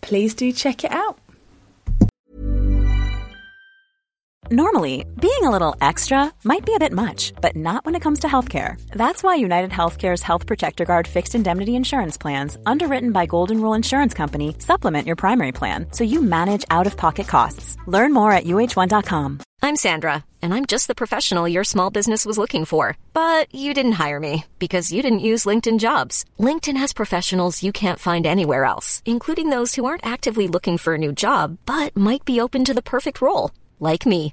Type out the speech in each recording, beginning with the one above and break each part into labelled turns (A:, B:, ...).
A: please do check it out.
B: Normally, being a little extra might be a bit much, but not when it comes to healthcare. That's why United Healthcare's Health Protector Guard fixed indemnity insurance plans, underwritten by Golden Rule Insurance Company, supplement your primary plan so you manage out of pocket costs. Learn more at uhone.com.
C: I'm Sandra, and I'm just the professional your small business was looking for. But you didn't hire me because you didn't use LinkedIn jobs. LinkedIn has professionals you can't find anywhere else, including those who aren't actively looking for a new job but might be open to the perfect role, like me.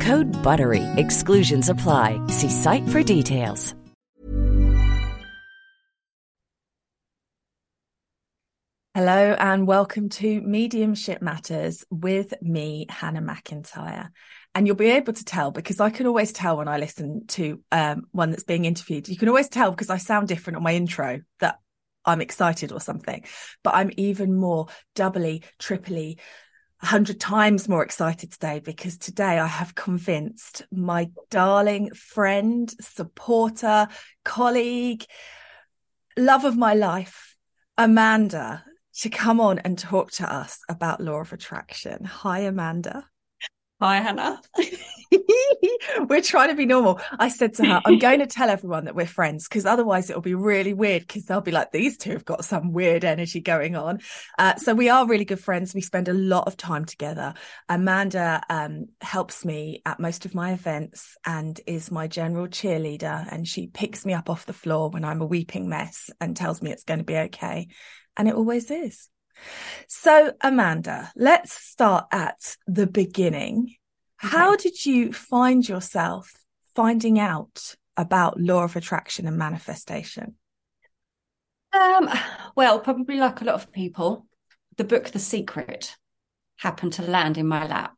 D: Code BUTTERY. Exclusions apply. See site for details.
A: Hello and welcome to Mediumship Matters with me, Hannah McIntyre. And you'll be able to tell because I can always tell when I listen to um, one that's being interviewed. You can always tell because I sound different on my intro that I'm excited or something. But I'm even more doubly, triply, a hundred times more excited today because today I have convinced my darling friend, supporter, colleague, love of my life, Amanda, to come on and talk to us about law of attraction. Hi, Amanda.
E: Hi, Hannah.
A: we're trying to be normal. I said to her, I'm going to tell everyone that we're friends because otherwise it'll be really weird because they'll be like, these two have got some weird energy going on. Uh, so we are really good friends. We spend a lot of time together. Amanda um, helps me at most of my events and is my general cheerleader. And she picks me up off the floor when I'm a weeping mess and tells me it's going to be okay. And it always is. So, Amanda, let's start at the beginning. Okay. How did you find yourself finding out about law of attraction and manifestation?
E: Um, well, probably like a lot of people, the book The Secret happened to land in my lap.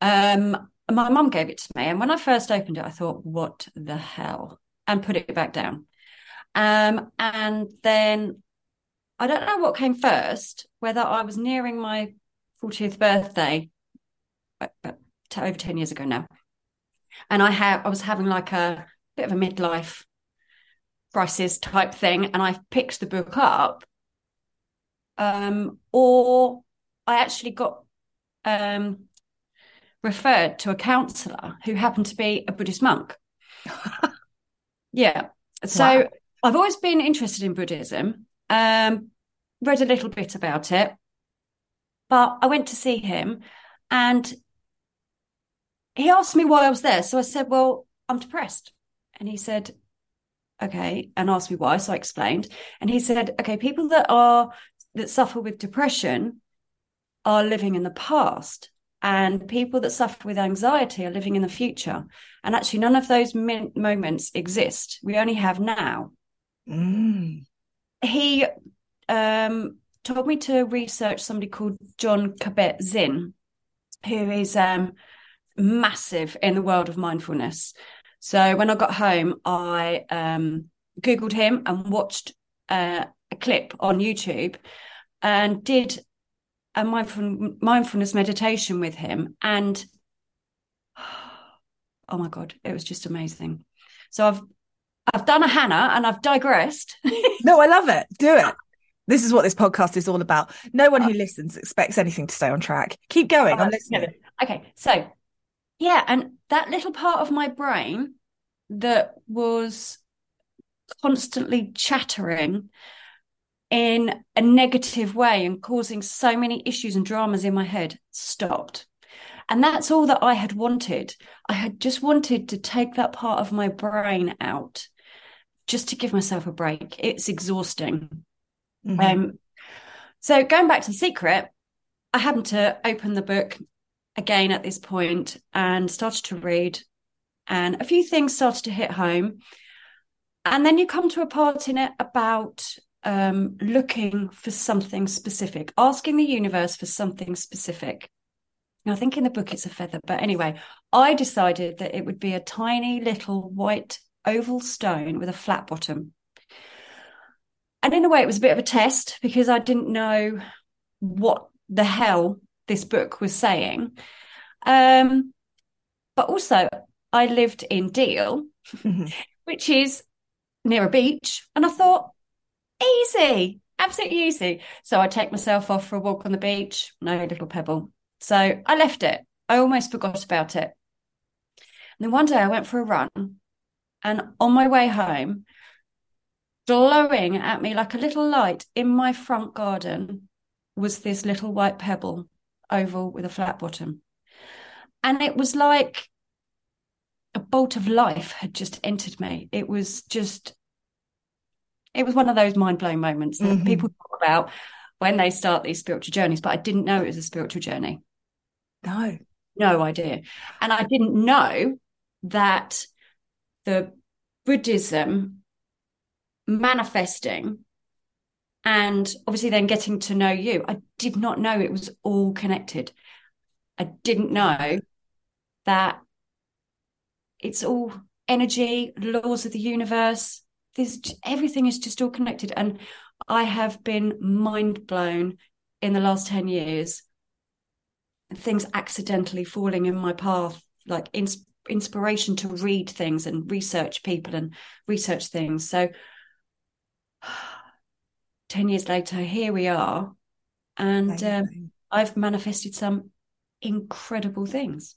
E: Um, my mum gave it to me, and when I first opened it, I thought, "What the hell?" and put it back down. Um, and then I don't know what came first, whether I was nearing my 40th birthday over 10 years ago now. And I have I was having like a bit of a midlife crisis type thing. And I picked the book up. Um, or I actually got um, referred to a counselor who happened to be a Buddhist monk. yeah. So wow. I've always been interested in Buddhism. Um, read a little bit about it, but I went to see him and he asked me why I was there. So I said, Well, I'm depressed. And he said, Okay, and asked me why. So I explained. And he said, Okay, people that are that suffer with depression are living in the past and people that suffer with anxiety are living in the future and actually none of those min- moments exist we only have now
A: mm.
E: He um, told me to research somebody called John Kabat-Zinn, who is um, massive in the world of mindfulness. So when I got home, I um, Googled him and watched uh, a clip on YouTube and did a mindful, mindfulness meditation with him. And oh my God, it was just amazing. So I've I've done a Hannah and I've digressed.
A: no, I love it. Do it. This is what this podcast is all about. No one who uh, listens expects anything to stay on track. Keep going. I'm listening.
E: Okay. So, yeah. And that little part of my brain that was constantly chattering in a negative way and causing so many issues and dramas in my head stopped. And that's all that I had wanted. I had just wanted to take that part of my brain out just to give myself a break. It's exhausting. Mm-hmm. Um, so going back to the secret, I happened to open the book again at this point and started to read, and a few things started to hit home. And then you come to a part in it about um, looking for something specific, asking the universe for something specific. Now, I think in the book it's a feather, but anyway, I decided that it would be a tiny little white oval stone with a flat bottom. And in a way, it was a bit of a test because I didn't know what the hell this book was saying. Um, but also, I lived in Deal, mm-hmm. which is near a beach. And I thought, easy, absolutely easy. So I take myself off for a walk on the beach, no little pebble. So I left it. I almost forgot about it. And then one day I went for a run and on my way home, glowing at me like a little light in my front garden was this little white pebble oval with a flat bottom. And it was like a bolt of life had just entered me. It was just, it was one of those mind blowing moments that mm-hmm. people talk about when they start these spiritual journeys, but I didn't know it was a spiritual journey.
A: No.
E: No idea. And I didn't know that the Buddhism manifesting and obviously then getting to know you. I did not know it was all connected. I didn't know that it's all energy, laws of the universe. There's everything is just all connected. And I have been mind blown in the last 10 years. Things accidentally falling in my path, like ins- inspiration to read things and research people and research things. So 10 years later, here we are. And um, I've manifested some incredible things.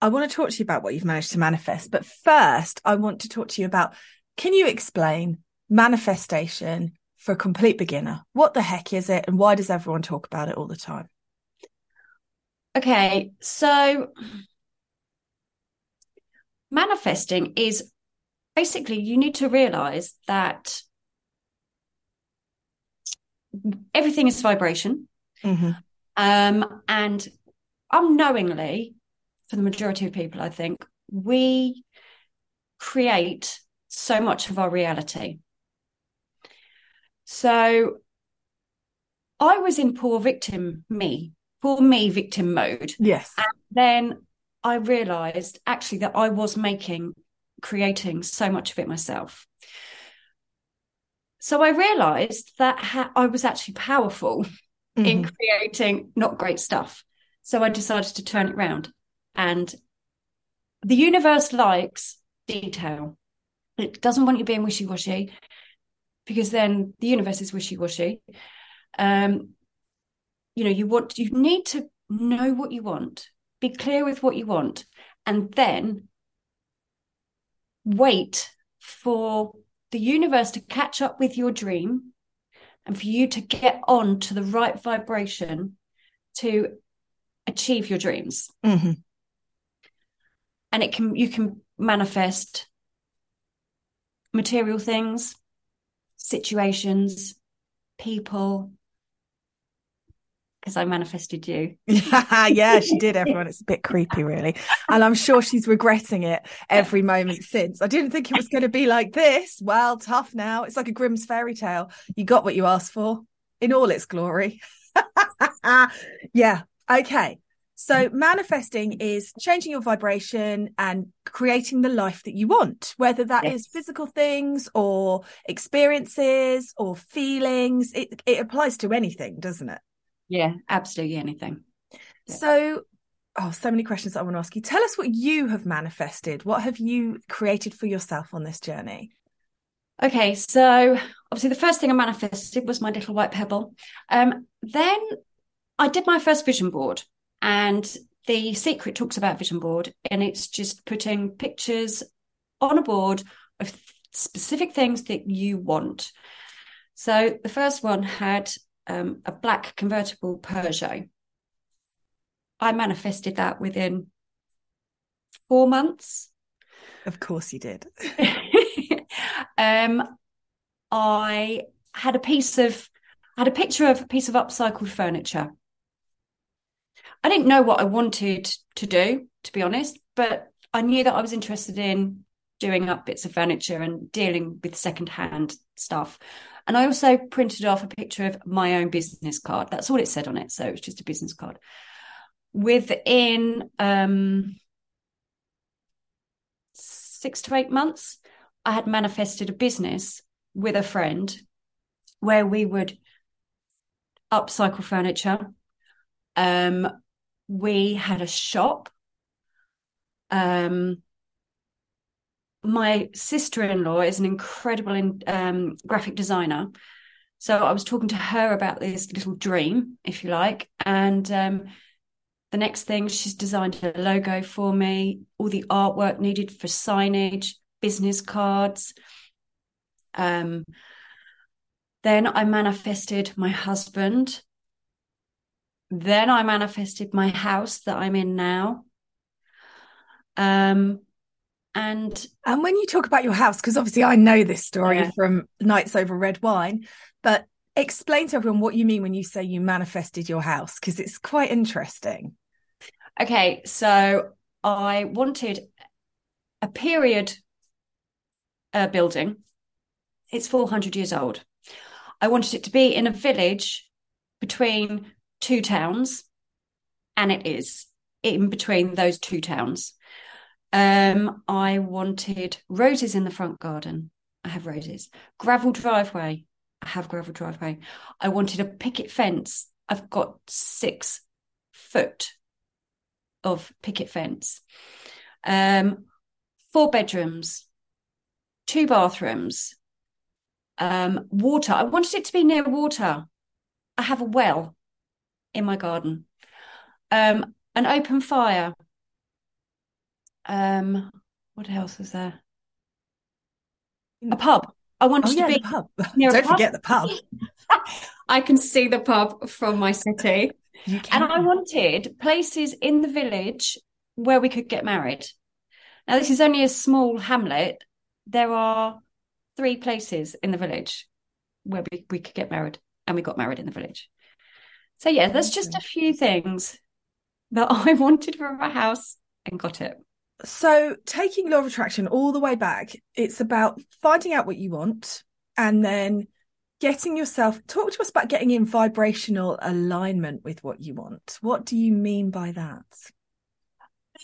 A: I want to talk to you about what you've managed to manifest. But first, I want to talk to you about can you explain manifestation for a complete beginner? What the heck is it? And why does everyone talk about it all the time?
E: Okay. So, manifesting is basically you need to realize that everything is vibration. Mm-hmm. Um, and unknowingly, for the majority of people, I think, we create so much of our reality. So I was in poor victim me, poor me victim mode.
A: Yes.
E: And then I realized actually that I was making, creating so much of it myself. So I realized that ha- I was actually powerful mm-hmm. in creating not great stuff. So I decided to turn it around. And the universe likes detail. It doesn't want you being wishy washy because then the universe is wishy washy. Um, you know, you want, you need to know what you want be clear with what you want, and then wait for the universe to catch up with your dream and for you to get on to the right vibration to achieve your dreams. Mm-hmm. And it can, you can manifest material things, situations, people, because I manifested you.
A: yeah, she did, everyone. It's a bit creepy, really. And I'm sure she's regretting it every moment since. I didn't think it was going to be like this. Well, tough now. It's like a Grimm's fairy tale. You got what you asked for. in all its glory. yeah. Okay. So manifesting is changing your vibration and creating the life that you want, whether that yes. is physical things or experiences or feelings. It it applies to anything, doesn't it?
E: Yeah, absolutely anything.
A: Yeah. So oh, so many questions I want to ask you. Tell us what you have manifested. What have you created for yourself on this journey?
E: Okay, so obviously the first thing I manifested was my little white pebble. Um, then I did my first vision board, and the secret talks about vision board, and it's just putting pictures on a board of specific things that you want. So the first one had um, a black convertible Peugeot. I manifested that within four months.
A: Of course, you did.
E: um, I had a piece of, I had a picture of a piece of upcycled furniture. I didn't know what I wanted to do, to be honest, but I knew that I was interested in doing up bits of furniture and dealing with secondhand stuff. And I also printed off a picture of my own business card. That's all it said on it. So it's just a business card. Within um, six to eight months, I had manifested a business with a friend where we would upcycle furniture. Um, we had a shop. Um, my sister-in-law is an incredible in, um, graphic designer. So I was talking to her about this little dream, if you like, and um, the next thing she's designed a logo for me, all the artwork needed for signage, business cards. Um, then I manifested my husband. Then I manifested my house that I'm in now. Um, and
A: and when you talk about your house, because obviously I know this story yeah. from Nights Over Red Wine, but explain to everyone what you mean when you say you manifested your house, because it's quite interesting.
E: Okay, so I wanted a period uh, building. It's 400 years old. I wanted it to be in a village between two towns, and it is in between those two towns. Um, I wanted roses in the front garden. I have roses. Gravel driveway. I have gravel driveway. I wanted a picket fence. I've got six foot of picket fence. Um, four bedrooms, two bathrooms, um, water. I wanted it to be near water. I have a well in my garden, um, an open fire. Um, what else is there? A pub. I wanted oh, yeah, to be
A: pub. Don't
E: pub.
A: forget the pub.
E: I can see the pub from my city. And I wanted places in the village where we could get married. Now, this is only a small hamlet. There are three places in the village where we, we could get married, and we got married in the village. So, yeah, that's just a few things that I wanted from a house and got it.
A: So, taking law of attraction all the way back, it's about finding out what you want and then getting yourself talk to us about getting in vibrational alignment with what you want. What do you mean by that?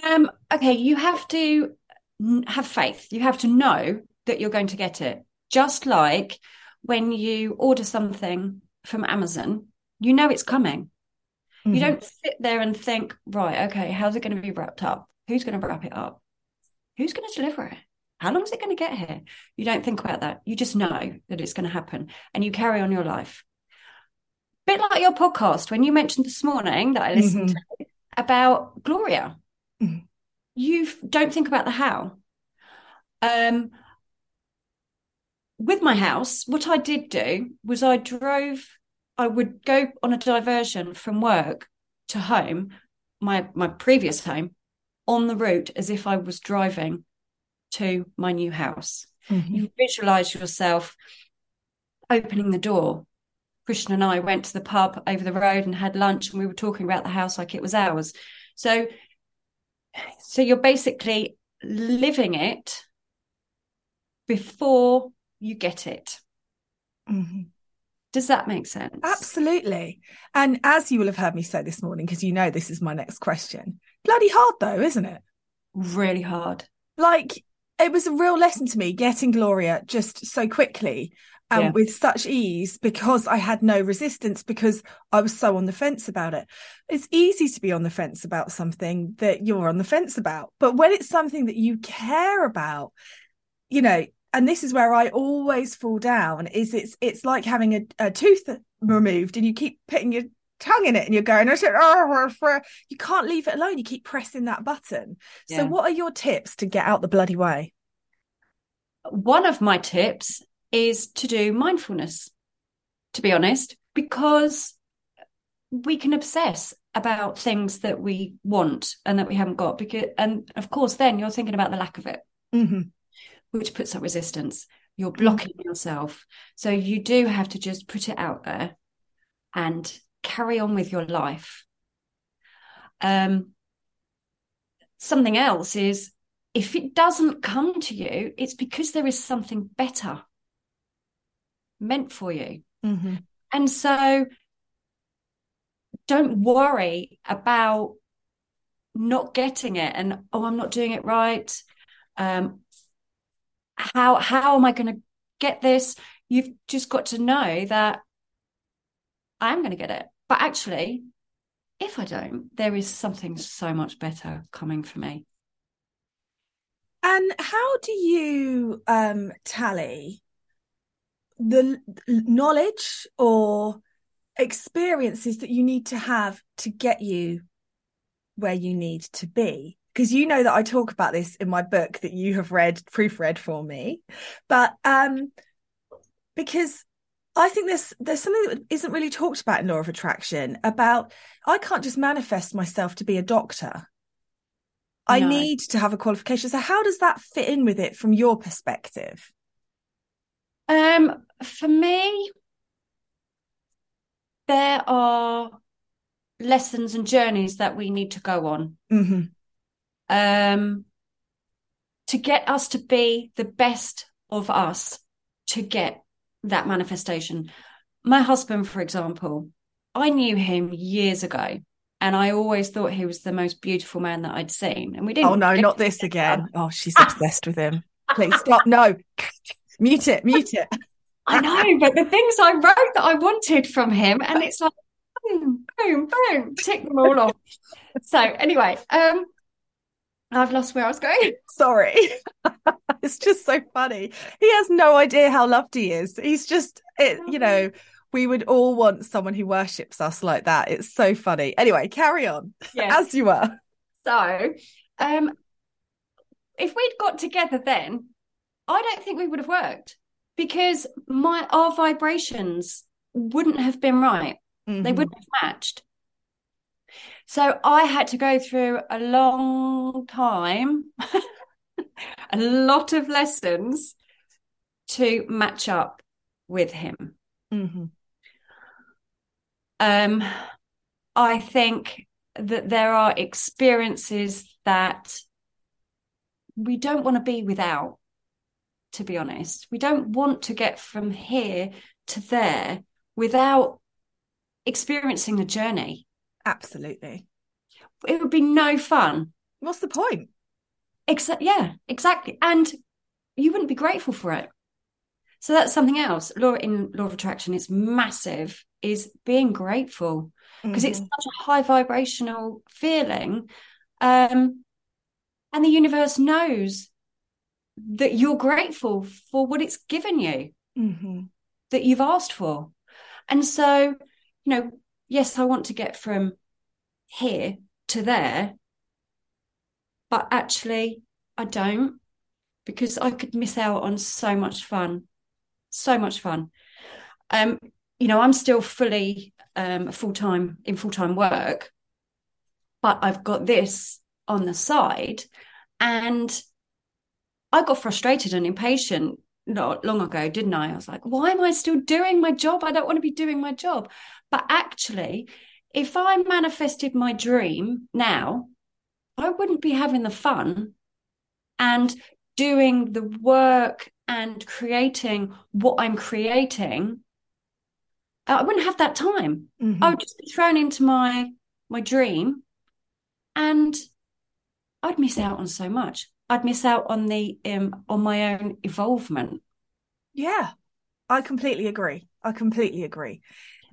E: Um okay you have to have faith. You have to know that you're going to get it. Just like when you order something from amazon you know it's coming. Mm-hmm. you don't sit there and think right okay how's it going to be wrapped up who's going to wrap it up who's going to deliver it how long is it going to get here? You don't think about that. You just know that it's going to happen and you carry on your life. A bit like your podcast when you mentioned this morning that I listened mm-hmm. to about Gloria. Mm-hmm. You don't think about the how. Um, with my house, what I did do was I drove, I would go on a diversion from work to home, my my previous home, on the route as if I was driving to my new house. Mm-hmm. You visualize yourself opening the door. Christian and I went to the pub over the road and had lunch, and we were talking about the house like it was ours. So, so you're basically living it before you get it.
A: Mm-hmm.
E: Does that make sense?
A: Absolutely. And as you will have heard me say this morning, because you know this is my next question, bloody hard though, isn't it?
E: Really hard.
A: Like it was a real lesson to me getting Gloria just so quickly and yeah. with such ease because I had no resistance because I was so on the fence about it. It's easy to be on the fence about something that you're on the fence about. But when it's something that you care about, you know, and this is where I always fall down is it's it's like having a, a tooth removed and you keep putting your tongue in it and you're going oh, you can't leave it alone you keep pressing that button yeah. so what are your tips to get out the bloody way
E: one of my tips is to do mindfulness, to be honest, because we can obsess about things that we want and that we haven't got. Because, and of course, then you're thinking about the lack of it,
A: mm-hmm.
E: Which puts up resistance. You're blocking mm-hmm. yourself. So you do have to just put it out there and carry on with your life. Um, something else is if it doesn't come to you, it's because there is something better meant for you.
A: Mm-hmm.
E: And so don't worry about not getting it and oh i'm not doing it right um how how am i going to get this? You've just got to know that i am going to get it. But actually if i don't there is something so much better coming for me.
A: And how do you um tally the knowledge or experiences that you need to have to get you where you need to be because you know that I talk about this in my book that you have read proofread for me. But um because I think there's there's something that isn't really talked about in law of attraction about I can't just manifest myself to be a doctor. No. I need to have a qualification. So how does that fit in with it from your perspective?
E: Um, for me, there are lessons and journeys that we need to go on.
A: Mm-hmm.
E: Um, to get us to be the best of us to get that manifestation. My husband, for example, I knew him years ago. And I always thought he was the most beautiful man that I'd seen. And we didn't.
A: Oh, no, not this again. Oh, she's obsessed with him. Please stop. No. Mute it, mute it.
E: I know, but the things I wrote that I wanted from him, and it's like boom, boom, boom, tick them all off. So anyway, um, I've lost where I was going.
A: Sorry. it's just so funny. He has no idea how loved he is. He's just it, you know, we would all want someone who worships us like that. It's so funny. Anyway, carry on. Yes. As you were.
E: So, um if we'd got together then, I don't think we would have worked because my our vibrations wouldn't have been right. Mm-hmm. They wouldn't have matched. So I had to go through a long time, a lot of lessons to match up with him.
A: Mm-hmm.
E: Um, I think that there are experiences that we don't want to be without to be honest. We don't want to get from here to there without experiencing the journey.
A: Absolutely.
E: It would be no fun.
A: What's the point?
E: Except, Yeah, exactly. And you wouldn't be grateful for it. So that's something else. Law in law of attraction is massive, is being grateful because mm-hmm. it's such a high vibrational feeling. Um, and the universe knows that you're grateful for what it's given you
A: mm-hmm.
E: that you've asked for and so you know yes i want to get from here to there but actually i don't because i could miss out on so much fun so much fun. Um you know i'm still fully um full-time in full-time work but i've got this on the side and I got frustrated and impatient not long ago, didn't I? I was like, why am I still doing my job? I don't want to be doing my job. But actually, if I manifested my dream now, I wouldn't be having the fun and doing the work and creating what I'm creating I wouldn't have that time.
A: Mhm.
E: I would just be thrown into my my dream and I'd miss out on so much. I'd miss out on the um on my own evolvement.
A: Yeah, I completely agree. I completely agree.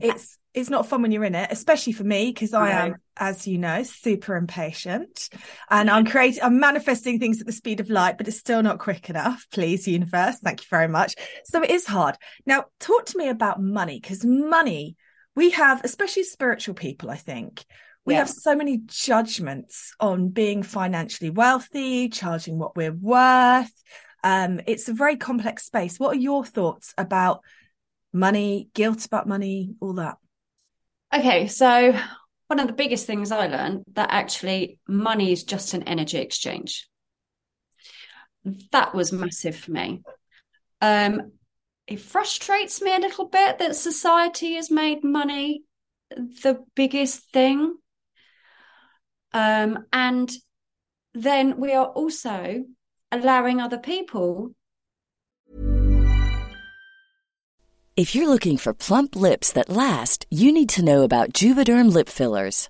A: It's it's not fun when you're in it, especially for me because I
E: No.
A: am, as you know, super impatient, and I'm creating, I'm manifesting things at the speed of light, but it's still not quick enough. Please, universe, thank you very much. So it is hard. Now, talk to me about money because money we have, especially spiritual people. I think we
E: Yeah.
A: have so many judgments on being financially wealthy, charging what we're worth. Um, it's a very complex space. What are your thoughts about money, guilt about money, all that?
E: Okay, so one of the biggest things I learned that actually money is just an energy exchange. That was massive for me. Um, it frustrates me a little bit that society has made money the biggest thing. Um, and then we are also allowing other people
D: If you're looking for plump lips that last, you need to know about Juvederm lip fillers.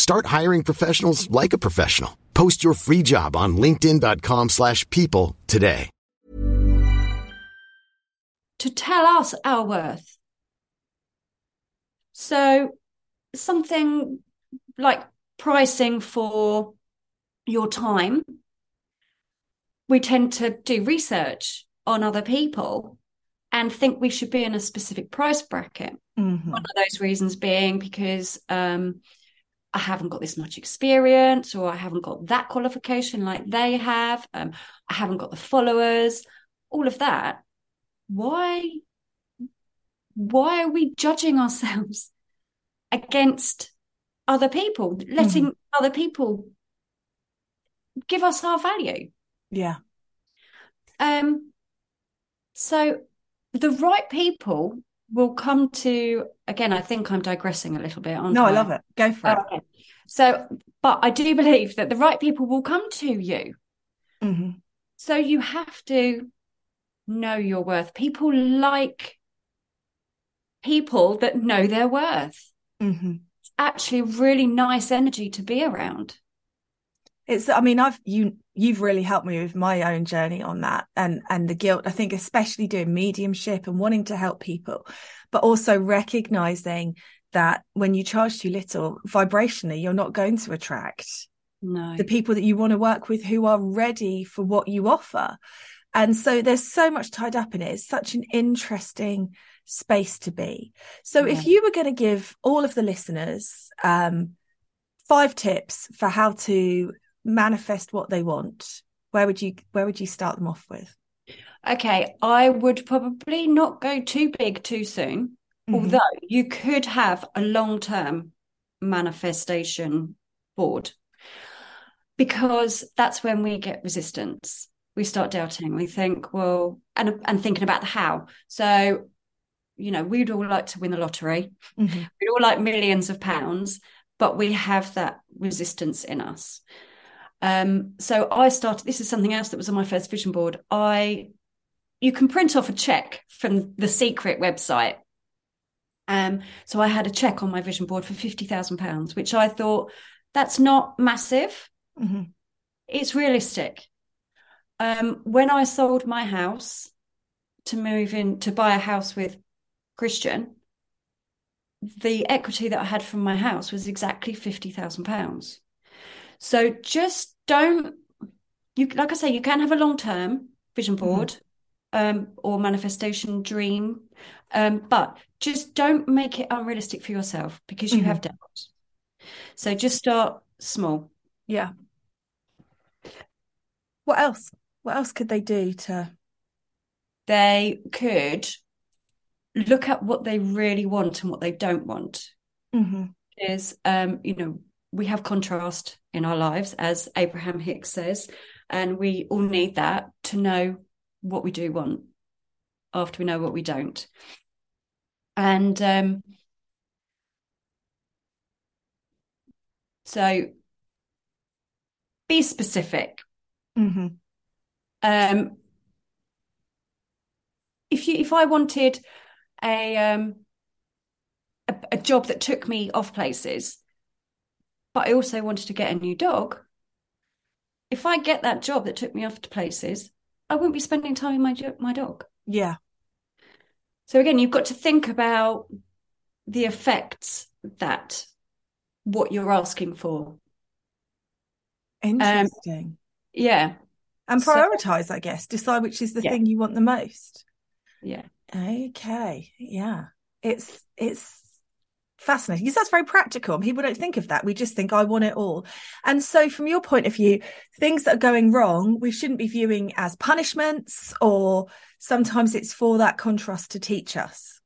F: Start hiring professionals like a professional. Post your free job on linkedin.com/people slash people today.
E: to tell us our worth. So, something like pricing for your time, we tend to do research on other people and think we should be in a specific price bracket.
A: Mhm.
E: One of those reasons being because um, I haven't got this much experience or I haven't got that qualification like they have. Um, I haven't got the followers, all of that. Why, why are we judging ourselves against other people, letting other people give us our value?
A: Yeah.
E: Um, so the right people will come to, again, I think I'm digressing a little bit,
A: No, I
E: I?
A: love it. Go for it.
E: So, but I do believe that the right people will come to you.
A: hmm
E: So you have to know your worth. People like people that know their worth.
A: hmm
E: It's actually really nice energy to be around.
A: It's, I mean, I've, you, you've really helped me with my own journey on that and, and the guilt. I think, especially doing mediumship and wanting to help people, but also recognizing that when you charge too little vibrationally, you're not going to attract
E: No.
A: the people that you want to work with who are ready for what you offer. And so there's so much tied up in it. It's such an interesting space to be. So if you were going to give all of the listeners um, five tips for how to manifest what they want, where would you where would you start them off with?
E: Okay, I would probably not go too big too soon,
A: Mhm.
E: although you could have a long-term manifestation board because that's when we get resistance. We start doubting. We think, well, and and thinking about the how. So, you know, we'd all like to win the lottery.
A: Mhm.
E: We'd all like millions of pounds, but we have that resistance in us. Um, so I started, this is something else that was on my first vision board. I, you can print off a check from the secret website. Um, so I had a check on my vision board for £50,000, which I thought that's not massive. Mm-hmm. It's realistic. Um, when I sold my house to move in to buy a house with Christian, the equity that I had from my house was exactly fifty thousand pounds. So just don't you like I say, you can have a long term vision mm-hmm. board mm-hmm. um, or manifestation dream, um, but just don't make it unrealistic for yourself because you mm-hmm. have doubts. So just start small.
A: Yeah. What else? What else could they do to?
E: They could look at what they really want and what they don't want. Mm-hmm. Is um, you know, we have contrast in our lives, as Abraham Hicks says, and we all need that to know what we do want after we know what we don't. And um, so be specific. Mm-hmm. Um, if you if I wanted a um a, a job that took me off places, but I also wanted to get a new dog. If I get that job that took me off to places, I wouldn't be spending time with my my dog.
A: Yeah.
E: So again, you've got to think about the effects that what you're asking for.
A: Interesting. Um,
E: yeah.
A: And prioritize, so, I guess. Decide which is the yeah. thing you want the most.
E: Yeah.
A: Okay. Yeah. It's it's fascinating. Because that's very practical. People don't think of that. We just think i want it all. And so from your point of view things that are going wrong we shouldn't be viewing as punishments or sometimes it's for that contrast to teach us.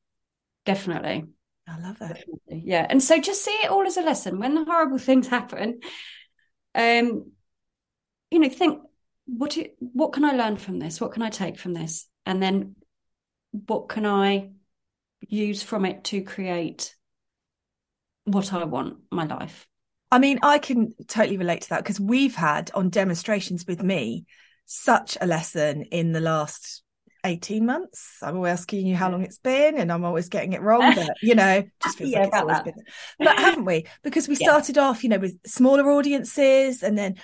E: Definitely.
A: I love it.
E: Definitely. yeah. And so just see it all as a lesson. When the horrible things happen um you know think what it, what can i learn from this? What can i take from this? And then what can I use from it to create what I want my life?
A: I mean, I can totally relate to that because we've had on demonstrations with me such a lesson in the last 18 months. I'm always asking you how long it's been and I'm always getting it wrong, but you know, just feels yeah, like it's always that. been. But haven't we? Because we started off, you know, with smaller audiences and then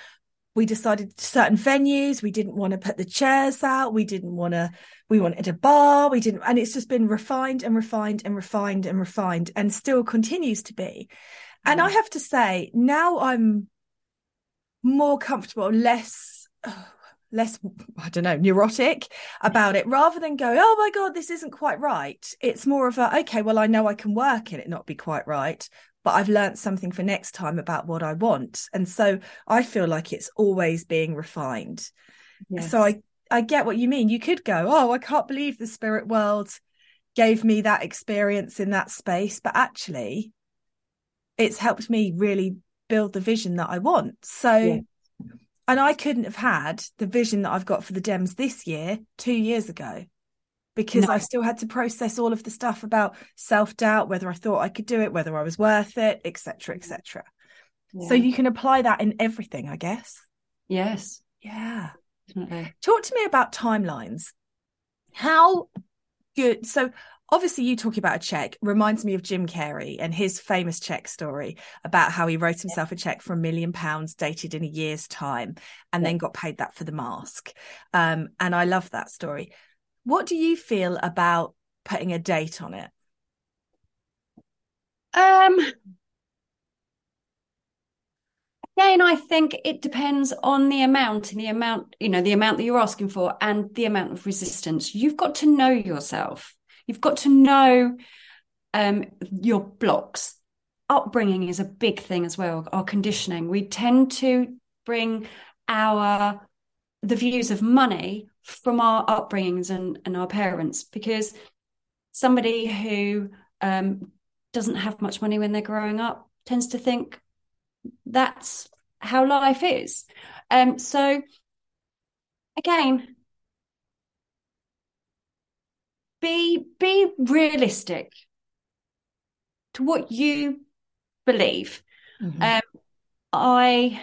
A: we decided certain venues we didn't want to put the chairs out we didn't want to we wanted a bar we didn't and it's just been refined and refined and refined and refined and still continues to be. And mm. i have to say now i'm more comfortable less less i don't know neurotic about it. Rather than go oh my god this isn't quite right it's more of a okay well i know i can work in it not be quite right but I've learned something for next time about what I want. And so I feel like it's always being refined. Yes. So I, I get what you mean. You could go, oh, I can't believe the spirit world gave me that experience in that space. But actually, it's helped me really build the vision that I want. So, yes. and I couldn't have had the vision that I've got for the Dems this year two years ago because no. I still had to process all of the stuff about self doubt, whether I thought I could do it, whether I was worth it, etc., etc. Yeah. So you can apply that in everything, I guess.
E: Yes.
A: Yeah. Definitely. Talk to me about timelines. How good? So obviously you talking about a check reminds me of Jim Carrey and his famous check story about how he wrote himself a check for a million pounds dated in a year's time and yeah. then got paid that for the mask. Um, and I love that story. What do you feel about putting a date on it?
E: Um, again, I think it depends on the amount and the amount, you know, the amount that you're asking for and the amount of resistance. You've got to know yourself. You've got to know um, your blocks. Upbringing is a big thing as well. Our conditioning. We tend to bring our the views of money from our upbringings and, and our parents because somebody who um, doesn't have much money when they're growing up tends to think that's how life is. Um, so again, be be realistic to what you believe. Mm-hmm. Um, I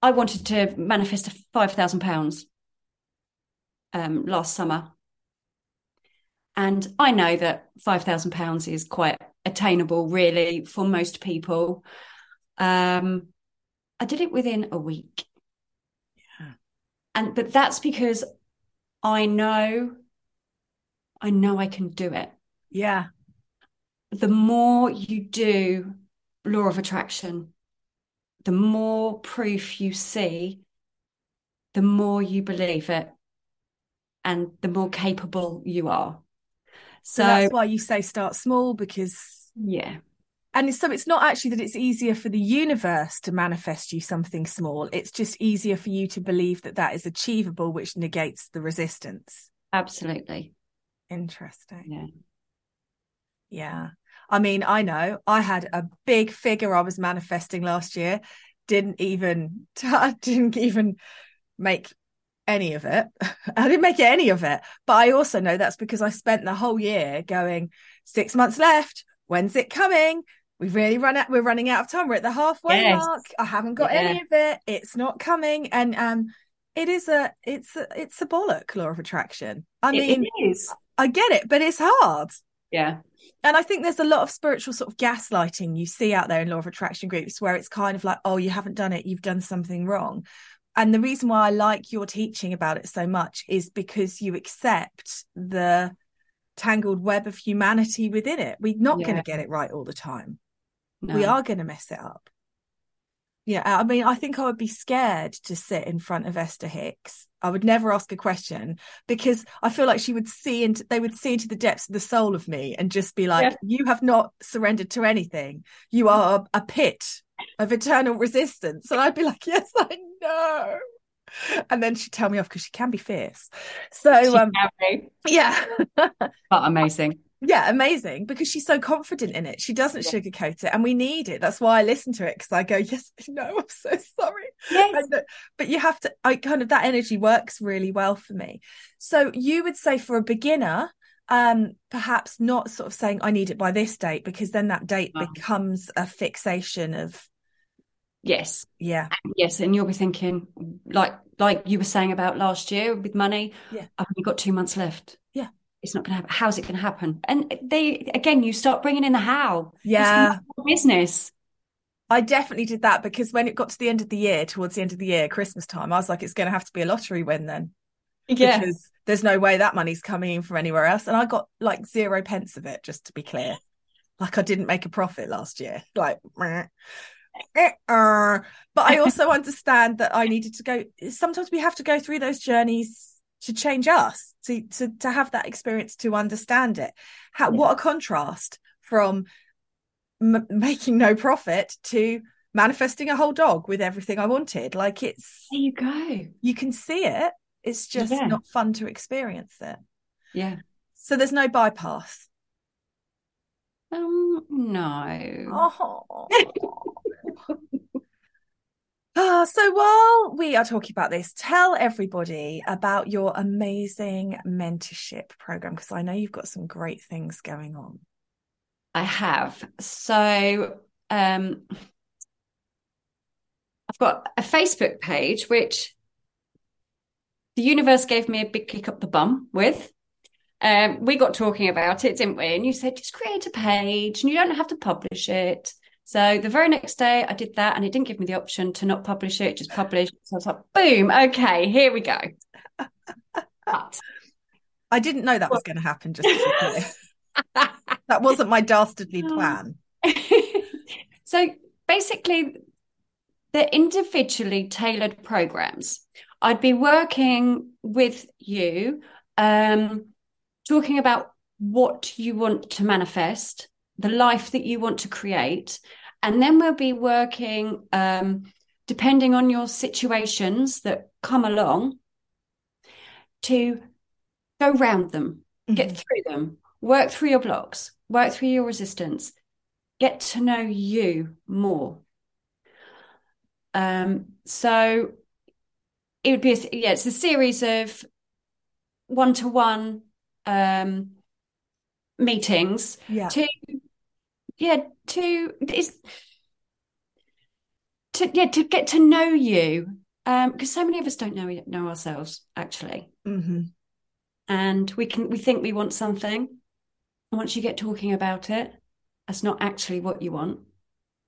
E: I wanted to manifest five thousand pounds um, last summer, and I know that five thousand pounds is quite attainable, really, for most people. Um, I did it within a week, yeah, and but that's because I know, I know I can do it.
A: Yeah.
E: The more you do law of attraction, the more proof you see, the more you believe it, and the more capable you are.
A: So, so that's why you say start small because
E: yeah.
A: And so it's not actually that it's easier for the universe to manifest you something small. It's just easier for you to believe that that is achievable, which negates the resistance.
E: Absolutely.
A: Interesting.
E: Yeah.
A: Yeah. I mean, I know I had a big figure I was manifesting last year. Didn't even didn't even make any of it. I didn't make it any of it. But I also know that's because I spent the whole year going six months left. When's it coming? We've really run out. We're running out of time. We're at the halfway yes. mark. I haven't got yeah. any of it. It's not coming. And um, it is a it's a it's a bollock law of attraction. I
E: it
A: mean,
E: is.
A: I get it, but it's hard.
E: Yeah
A: and I think there's a lot of spiritual sort of gaslighting you see out there in law of attraction groups where it's kind of like, oh, you haven't done it, you've done something wrong. And the reason why I like your teaching about it so much is because you accept the tangled web of humanity within it. We're not yeah. going to get it right all the time. No. We are going to mess it up. Yeah, I mean, I think I would be scared to sit in front of Esther Hicks. I would never ask a question because I feel like she would see into they would see into the depths of the soul of me and just be like, yeah. "You have not surrendered to anything. You are a pit of eternal resistance." And I'd be like, "Yes, I know." And then she'd tell me off because she can be fierce. So, um, yeah,
E: but amazing
A: yeah, amazing because she's so confident in it. She doesn't yeah. sugarcoat it, and we need it. That's why I listen to it because I go, "Yes, no, I'm so sorry."
E: Yes.
A: And, but you have to. I kind of that energy works really well for me. So you would say for a beginner, um, perhaps not sort of saying I need it by this date because then that date oh. becomes a fixation of.
E: Yes.
A: Yeah.
E: Yes, and you'll be thinking like like you were saying about last year with money.
A: Yeah.
E: I've only got two months left.
A: Yeah
E: it's not going to happen. How's it going to happen? And they, again, you start bringing in the how.
A: Yeah.
E: Business.
A: I definitely did that because when it got to the end of the year, towards the end of the year, Christmas time, I was like, it's going to have to be a lottery win then.
E: Yeah.
A: Because there's no way that money's coming in from anywhere else. And I got like zero pence of it, just to be clear. Like I didn't make a profit last year. Like, uh, but I also understand that I needed to go. Sometimes we have to go through those journeys to change us to to to have that experience to understand it how yeah. what a contrast from m- making no profit to manifesting a whole dog with everything i wanted like it's
E: there you go
A: you can see it it's just yeah. not fun to experience it
E: yeah
A: so there's no bypass
E: um no
A: oh. Ah, so while we are talking about this, tell everybody about your amazing mentorship program because I know you've got some great things going on.
E: I have. So um, I've got a Facebook page which the universe gave me a big kick up the bum with. Um, we got talking about it, didn't we? And you said just create a page and you don't have to publish it. So the very next day I did that and it didn't give me the option to not publish it, just publish. So I was like, boom, okay, here we go.
A: But, I didn't know that was going to happen, just that wasn't my dastardly plan.
E: so basically, they're individually tailored programs. I'd be working with you, um, talking about what you want to manifest, the life that you want to create. And then we'll be working, um, depending on your situations that come along, to go round them, mm-hmm. get through them, work through your blocks, work through your resistance, get to know you more. Um, so it would be, a, yeah, it's a series of one to one meetings
A: yeah.
E: to yeah to it's to yeah to get to know you um because so many of us don't know know ourselves actually
A: Mm-hmm.
E: and we can we think we want something and once you get talking about it that's not actually what you want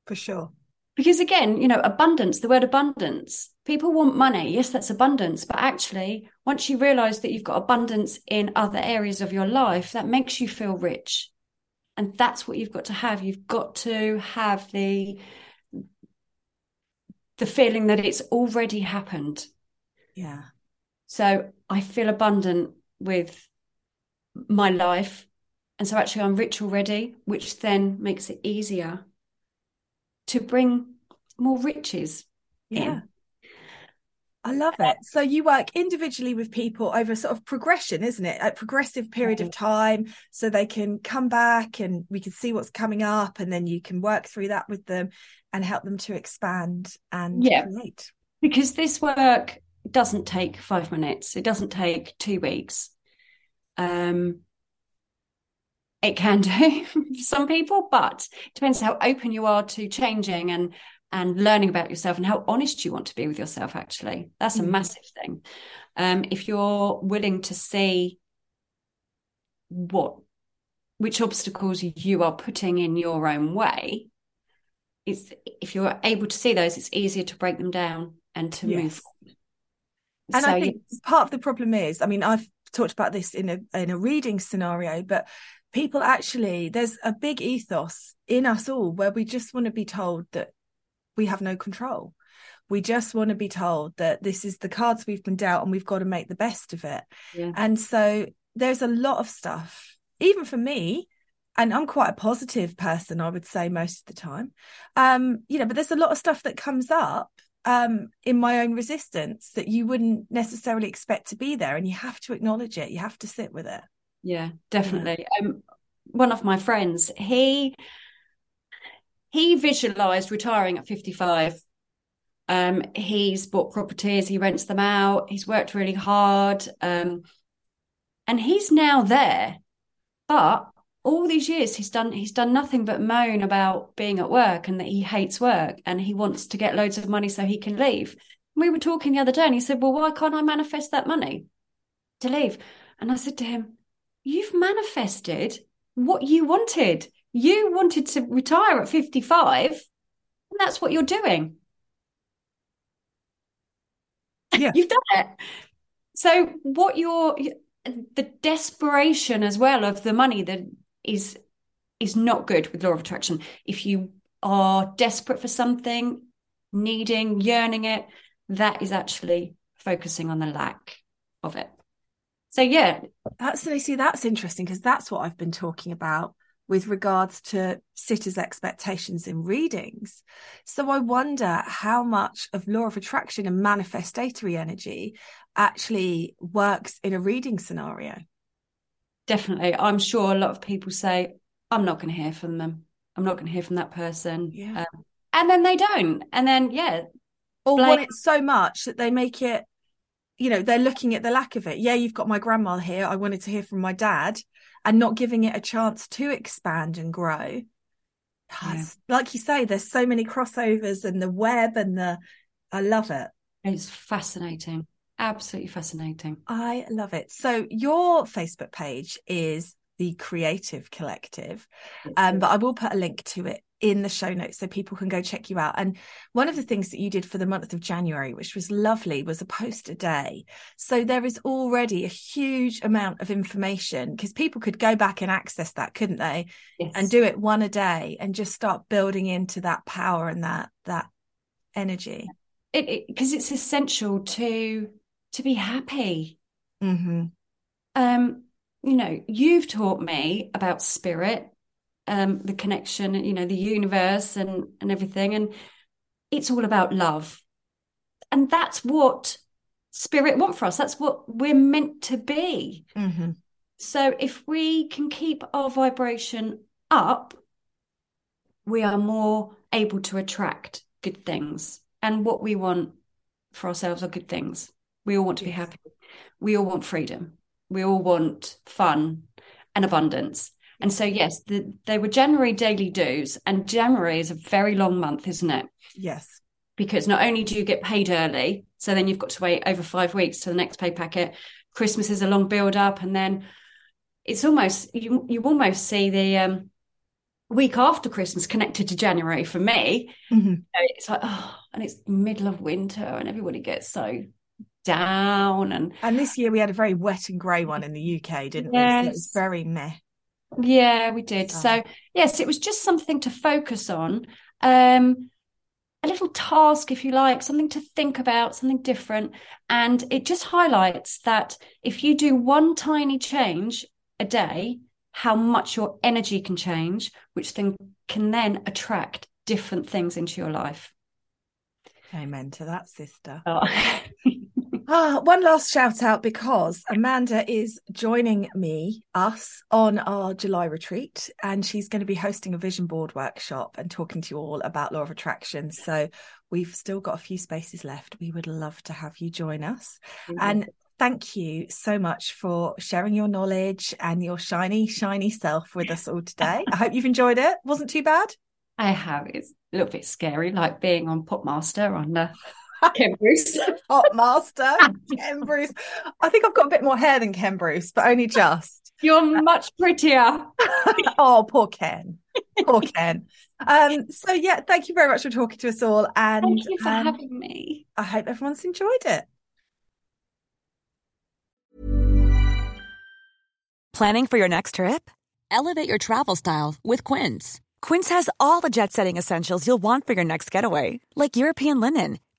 A: For sure.
E: because again you know abundance the word abundance people want money yes that's abundance but actually once you realize that you've got abundance in other areas of your life that makes you feel rich and that's what you've got to have you've got to have the the feeling that it's already happened
A: Yeah.
E: so I feel abundant with my life. And so actually I'm rich already, which then makes it easier to bring more riches
A: Yeah.
E: in.
A: I love it. So you work individually with people over a sort of progression, isn't it? A progressive period of time so they can come back and we can see what's coming up and then you can work through that with them and help them to expand and
E: Yeah.
A: create.
E: Because this work doesn't take five minutes, it doesn't take two weeks. Um, it can do for some people, but it depends how open you are to changing and and learning about yourself and how honest you want to be with yourself. Actually, that's a
A: Mm.
E: massive thing. Um, if you're willing to see what which obstacles you are putting in your own way, it's if you're able to see those, it's easier to break them down and to move
A: Yes.
E: forward.
A: And
E: So,
A: I think part of the problem is, I mean, I've talked about this in a in a reading scenario, but people actually there's a big ethos in us all where we just want to be told that we have no control. We just want to be told that this is the cards we've been dealt and we've got to make the best of it.
E: Yeah.
A: And so there's a lot of stuff, even for me, and I'm quite a positive person, I would say most of the time. Um, you know, but there's a lot of stuff that comes up um in my own resistance that you wouldn't necessarily expect to be there and you have to acknowledge it you have to sit with it
E: Yeah, definitely. Um, one of my friends, he he visualized retiring at 55. Um, he's bought properties, he rents them out, he's worked really hard, um, and he's now there. But all these years he's done he's done nothing but moan about being at work and that he hates work and he wants to get loads of money so he can leave. We were talking the other day and he said, Well, why can't I manifest that money to leave? And I said to him, You've manifested what you wanted. You wanted to retire at 55, and that's what you're doing.
A: Yeah.
E: You've done it. So, what you're the desperation as well of the money that is is not good with law of attraction. If you are desperate for something, needing, yearning it, that is actually focusing on the lack of it. So yeah,
A: that's see that's interesting because that's what i've been talking about with regards to sitters expectations in readings so i wonder how much of law of attraction and manifestatory energy actually works in a reading scenario
E: definitely. I'm sure a lot of people say, I'm not going to hear from them. I'm not going to hear from that person.
A: Yeah.
E: Um, and then they don't. And then, yeah,
A: or
E: Blame-
A: want it so much that they make it you know they're looking at the lack of it yeah you've got my grandma here i wanted to hear from my dad and not giving it a chance to expand and grow. That's- like you say there's so many crossovers and the web and the i love it.
E: It's fascinating. Absolutely fascinating.
A: i love it. So your facebook page is the creative collective um, but I will put a link to it in the show notes so people can go check you out. And one of the things that you did for the month of January, which was lovely, was a post a day. So there is already a huge amount of information because people could go back and access that, couldn't they?
E: Yes.
A: And do it one a day and just start building into that power and that that energy.
E: it because it's essential to to be happy.
A: Mm-hmm.
E: Um, you know, you've taught me about spirit, um, the connection, you know, the universe and and everything, and it's all about love, and that's what spirit want for us. That's what we're meant to be.
A: Mm-hmm.
E: So if we can keep our vibration up, we are more able to attract good things. And what we want for ourselves are good things. We all want to be happy. We all want freedom. We all want fun and abundance. And so, yes, the, they were January daily dues. and January is a very long month, isn't it?
A: Yes.
E: because not only do you get paid early, so then you've got to wait over five weeks to the next pay packet. Christmas is a long build up, and then it's almost you you almost see the um, week after Christmas connected to January for me. Mm-hmm. It's like oh, and it's middle of winter, and everybody gets so down and
A: and this year we had a very wet and grey one in the UK, didn't yes. we? So it was very meh.
E: Yeah, we did. So. so yes, it was just something to focus on. Um, a little task, if you like, something to think about, something different. And it just highlights that if you do one tiny change a day, how much your energy can change, which then can then attract different things into your life.
A: Amen to that, sister. Oh. ah, one last shout out because Amanda is joining me, us, on our July retreat, and she's going to be hosting a vision board workshop and talking to you all about law of attraction. So we've still got a few spaces left. We would love to have you join us. Mm-hmm. And thank you so much for sharing your knowledge and your shiny, shiny self with us all today. I hope you've enjoyed it. Wasn't too bad.
E: I have. It's a little bit scary, like being on Popmaster on uh, Ken Bruce.
A: Popmaster, Ken Bruce. I think I've got a bit more hair than Ken Bruce, but only just.
E: You're much prettier.
A: oh, poor Ken. Poor Ken. Um, so yeah, thank you very much for talking to us all. And
E: thank you for um, having me.
A: I hope everyone's enjoyed it.
B: Planning for your next trip? Elevate your travel style with Quince. Quince has all the jet setting essentials you'll want for your next getaway, like European linen,